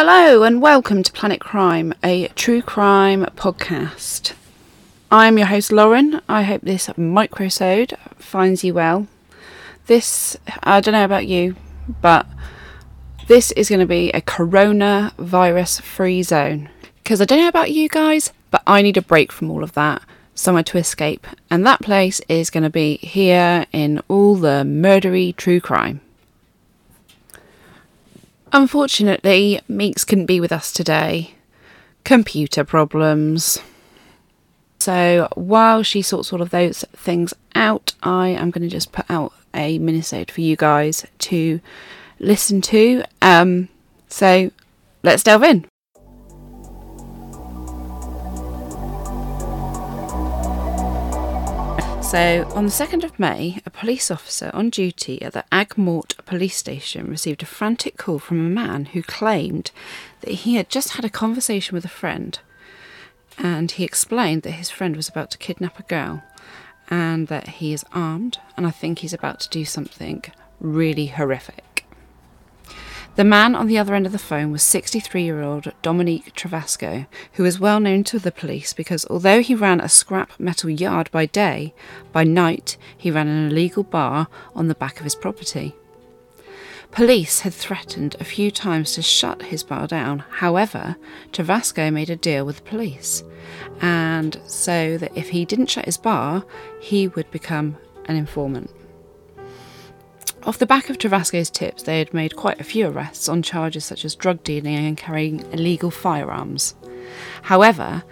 Hello and welcome to Planet Crime, a true crime podcast. I'm your host Lauren. I hope this microsode finds you well. This, I don't know about you, but this is going to be a coronavirus free zone. Because I don't know about you guys, but I need a break from all of that, somewhere to escape. And that place is going to be here in all the murdery true crime. Unfortunately, Meeks couldn't be with us today. Computer problems. So while she sorts all of those things out, I am going to just put out a minisode for you guys to listen to. Um, so let's delve in. So, on the 2nd of May, a police officer on duty at the Aigues-Mortes police station received a frantic call from a man who claimed that he had just had a conversation with a friend and he explained that his friend was about to kidnap a girl and that he is armed and I think he's about to do something really horrific. The man on the other end of the phone was 63 year old Dominique Travasco, who is well known to the police because although he ran a scrap metal yard by day, by night he ran an illegal bar on the back of his property. Police had threatened a few times to shut his bar down. However, Travasco made a deal with the police, and so that if he didn't shut his bar, he would become an informant. Off the back of Travasco's tips, they had made quite a few arrests on charges such as drug dealing and carrying illegal firearms. However,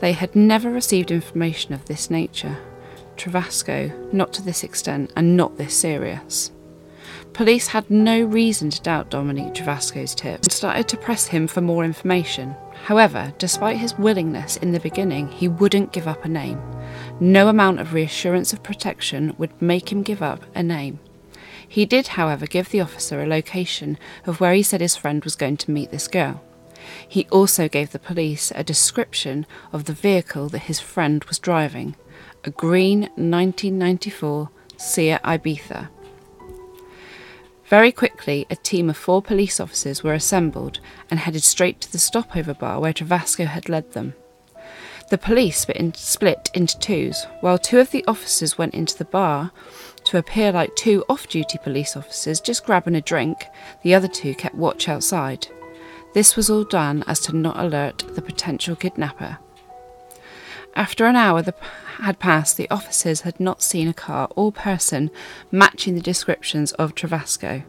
they had never received information of this nature. Travasco, not to this extent and not this serious. Police had no reason to doubt Dominique Travasco's tips and started to press him for more information. However, despite his willingness in the beginning, he wouldn't give up a name. No amount of reassurance of protection would make him give up a name. He did, however, give the officer a location of where he said his friend was going to meet this girl. He also gave the police a description of the vehicle that his friend was driving a green 1994 Seat Ibiza. Very quickly, a team of four police officers were assembled and headed straight to the stopover bar where Travasco had led them. The police were split into twos. While two of the officers went into the bar, to appear like two off duty police officers just grabbing a drink, the other two kept watch outside. This was all done as to not alert the potential kidnapper. After an hour had passed, the officers had not seen a car or person matching the descriptions of Travasco,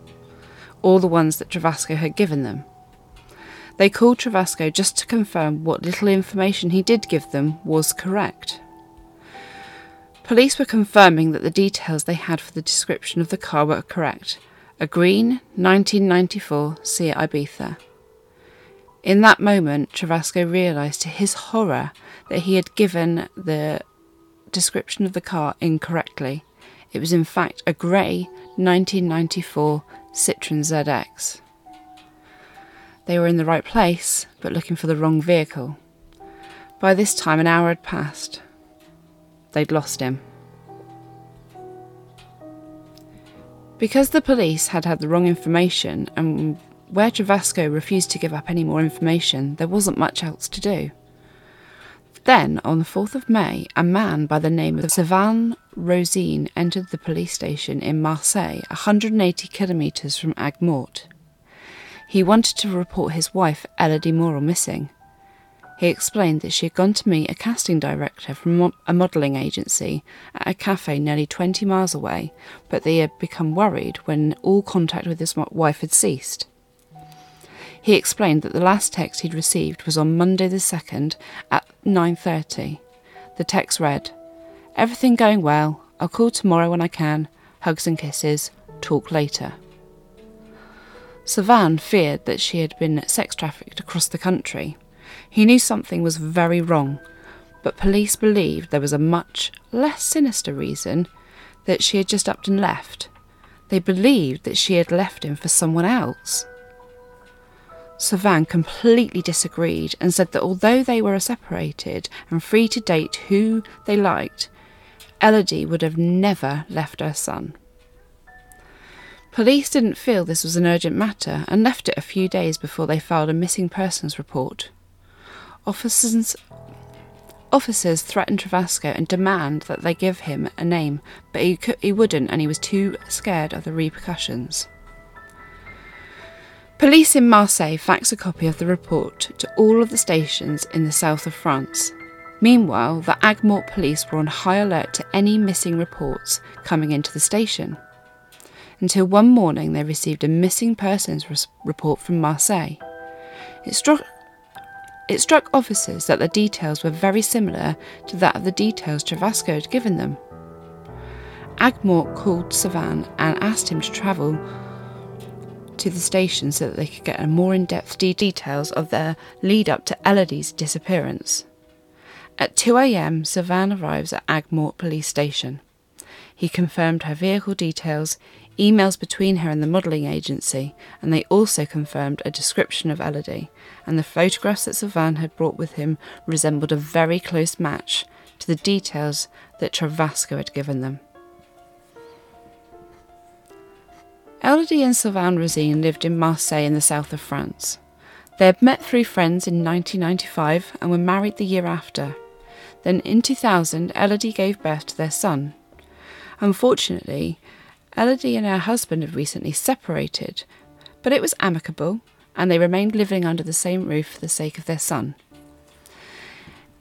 all the ones that Travasco had given them. They called Travasco just to confirm what little information he did give them was correct. Police were confirming that the details they had for the description of the car were correct a green 1994 Seat Ibiza. In that moment, Travasco realised to his horror that he had given the description of the car incorrectly. It was in fact a grey 1994 Citroen ZX. They were in the right place, but looking for the wrong vehicle. By this time, an hour had passed. They'd lost him. Because the police had had the wrong information and where Travasco refused to give up any more information, there wasn't much else to do. Then, on the 4th of May, a man by the name of Savan Rosine entered the police station in Marseille, 180 kilometres from Aigues-Mortes. He wanted to report his wife, Elodie Morel, missing. He explained that she had gone to meet a casting director from a modelling agency at a cafe nearly 20 miles away, but they had become worried when all contact with his wife had ceased. He explained that the last text he'd received was on Monday the 2nd at 9:30. The text read, "Everything going well. I'll call tomorrow when I can. Hugs and kisses. Talk later." Savan feared that she had been sex trafficked across the country he knew something was very wrong, but police believed there was a much less sinister reason that she had just upped and left. They believed that she had left him for someone else. Savan completely disagreed and said that although they were separated and free to date who they liked, Elodie would have never left her son. Police didn't feel this was an urgent matter and left it a few days before they filed a missing persons report. Officers, officers threatened Travasco and demand that they give him a name, but he, could, he wouldn't and he was too scared of the repercussions. Police in Marseille faxed a copy of the report to all of the stations in the south of France. Meanwhile, the Aigues-Mortes police were on high alert to any missing reports coming into the station. Until one morning they received a missing persons res- report from Marseille. It struck, it struck officers that the details were very similar to that of the details Travasco had given them. Aigues called Savan and asked him to travel to the station so that they could get a more in depth de- details of their lead up to Elodie's disappearance. At 2 am, Savan arrives at Aigues police station. He confirmed her vehicle details, emails between her and the modelling agency, and they also confirmed a description of Elodie, and the photographs that Savan had brought with him resembled a very close match to the details that Travasco had given them. Elodie and Sylvain Rosine lived in Marseille in the south of France. They had met through friends in 1995 and were married the year after. Then in 2000, Elodie gave birth to their son. Unfortunately, Elodie and her husband had recently separated, but it was amicable and they remained living under the same roof for the sake of their son.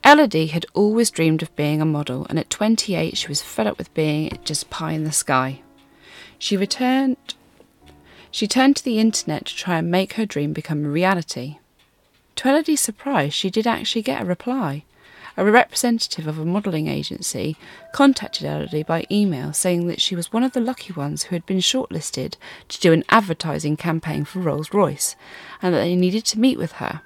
Elodie had always dreamed of being a model, and at 28 she was fed up with being just pie in the sky. She returned she turned to the internet to try and make her dream become a reality. To Elodie's surprise, she did actually get a reply. A representative of a modelling agency contacted Elodie by email saying that she was one of the lucky ones who had been shortlisted to do an advertising campaign for Rolls Royce and that they needed to meet with her.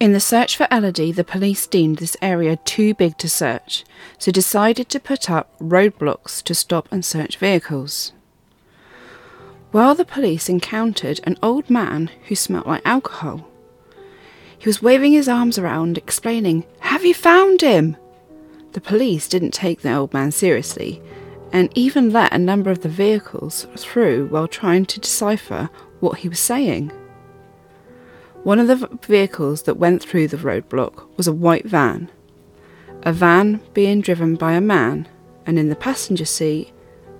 In the search for Elodie, the police deemed this area too big to search, so decided to put up roadblocks to stop and search vehicles. While the police encountered an old man who smelt like alcohol. He was waving his arms around, explaining, Have you found him? The police didn't take the old man seriously and even let a number of the vehicles through while trying to decipher what he was saying. One of the vehicles that went through the roadblock was a white van. A van being driven by a man, and in the passenger seat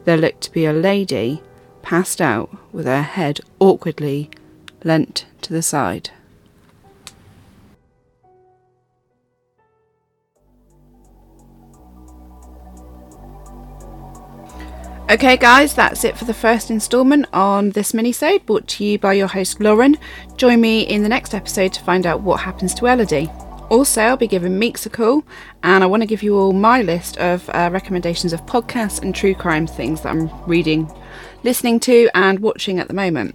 there looked to be a lady passed out with her head awkwardly leant to the side. Okay, guys, that's it for the first instalment on this minisode brought to you by your host Lauren. Join me in the next episode to find out what happens to Elodie. Also, I'll be giving Meeks a call, and I want to give you all my list of uh, recommendations of podcasts and true crime things that I'm reading, listening to, and watching at the moment.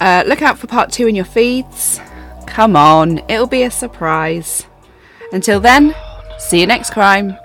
Uh, look out for part two in your feeds. Come on, it'll be a surprise. Until then, see you next crime.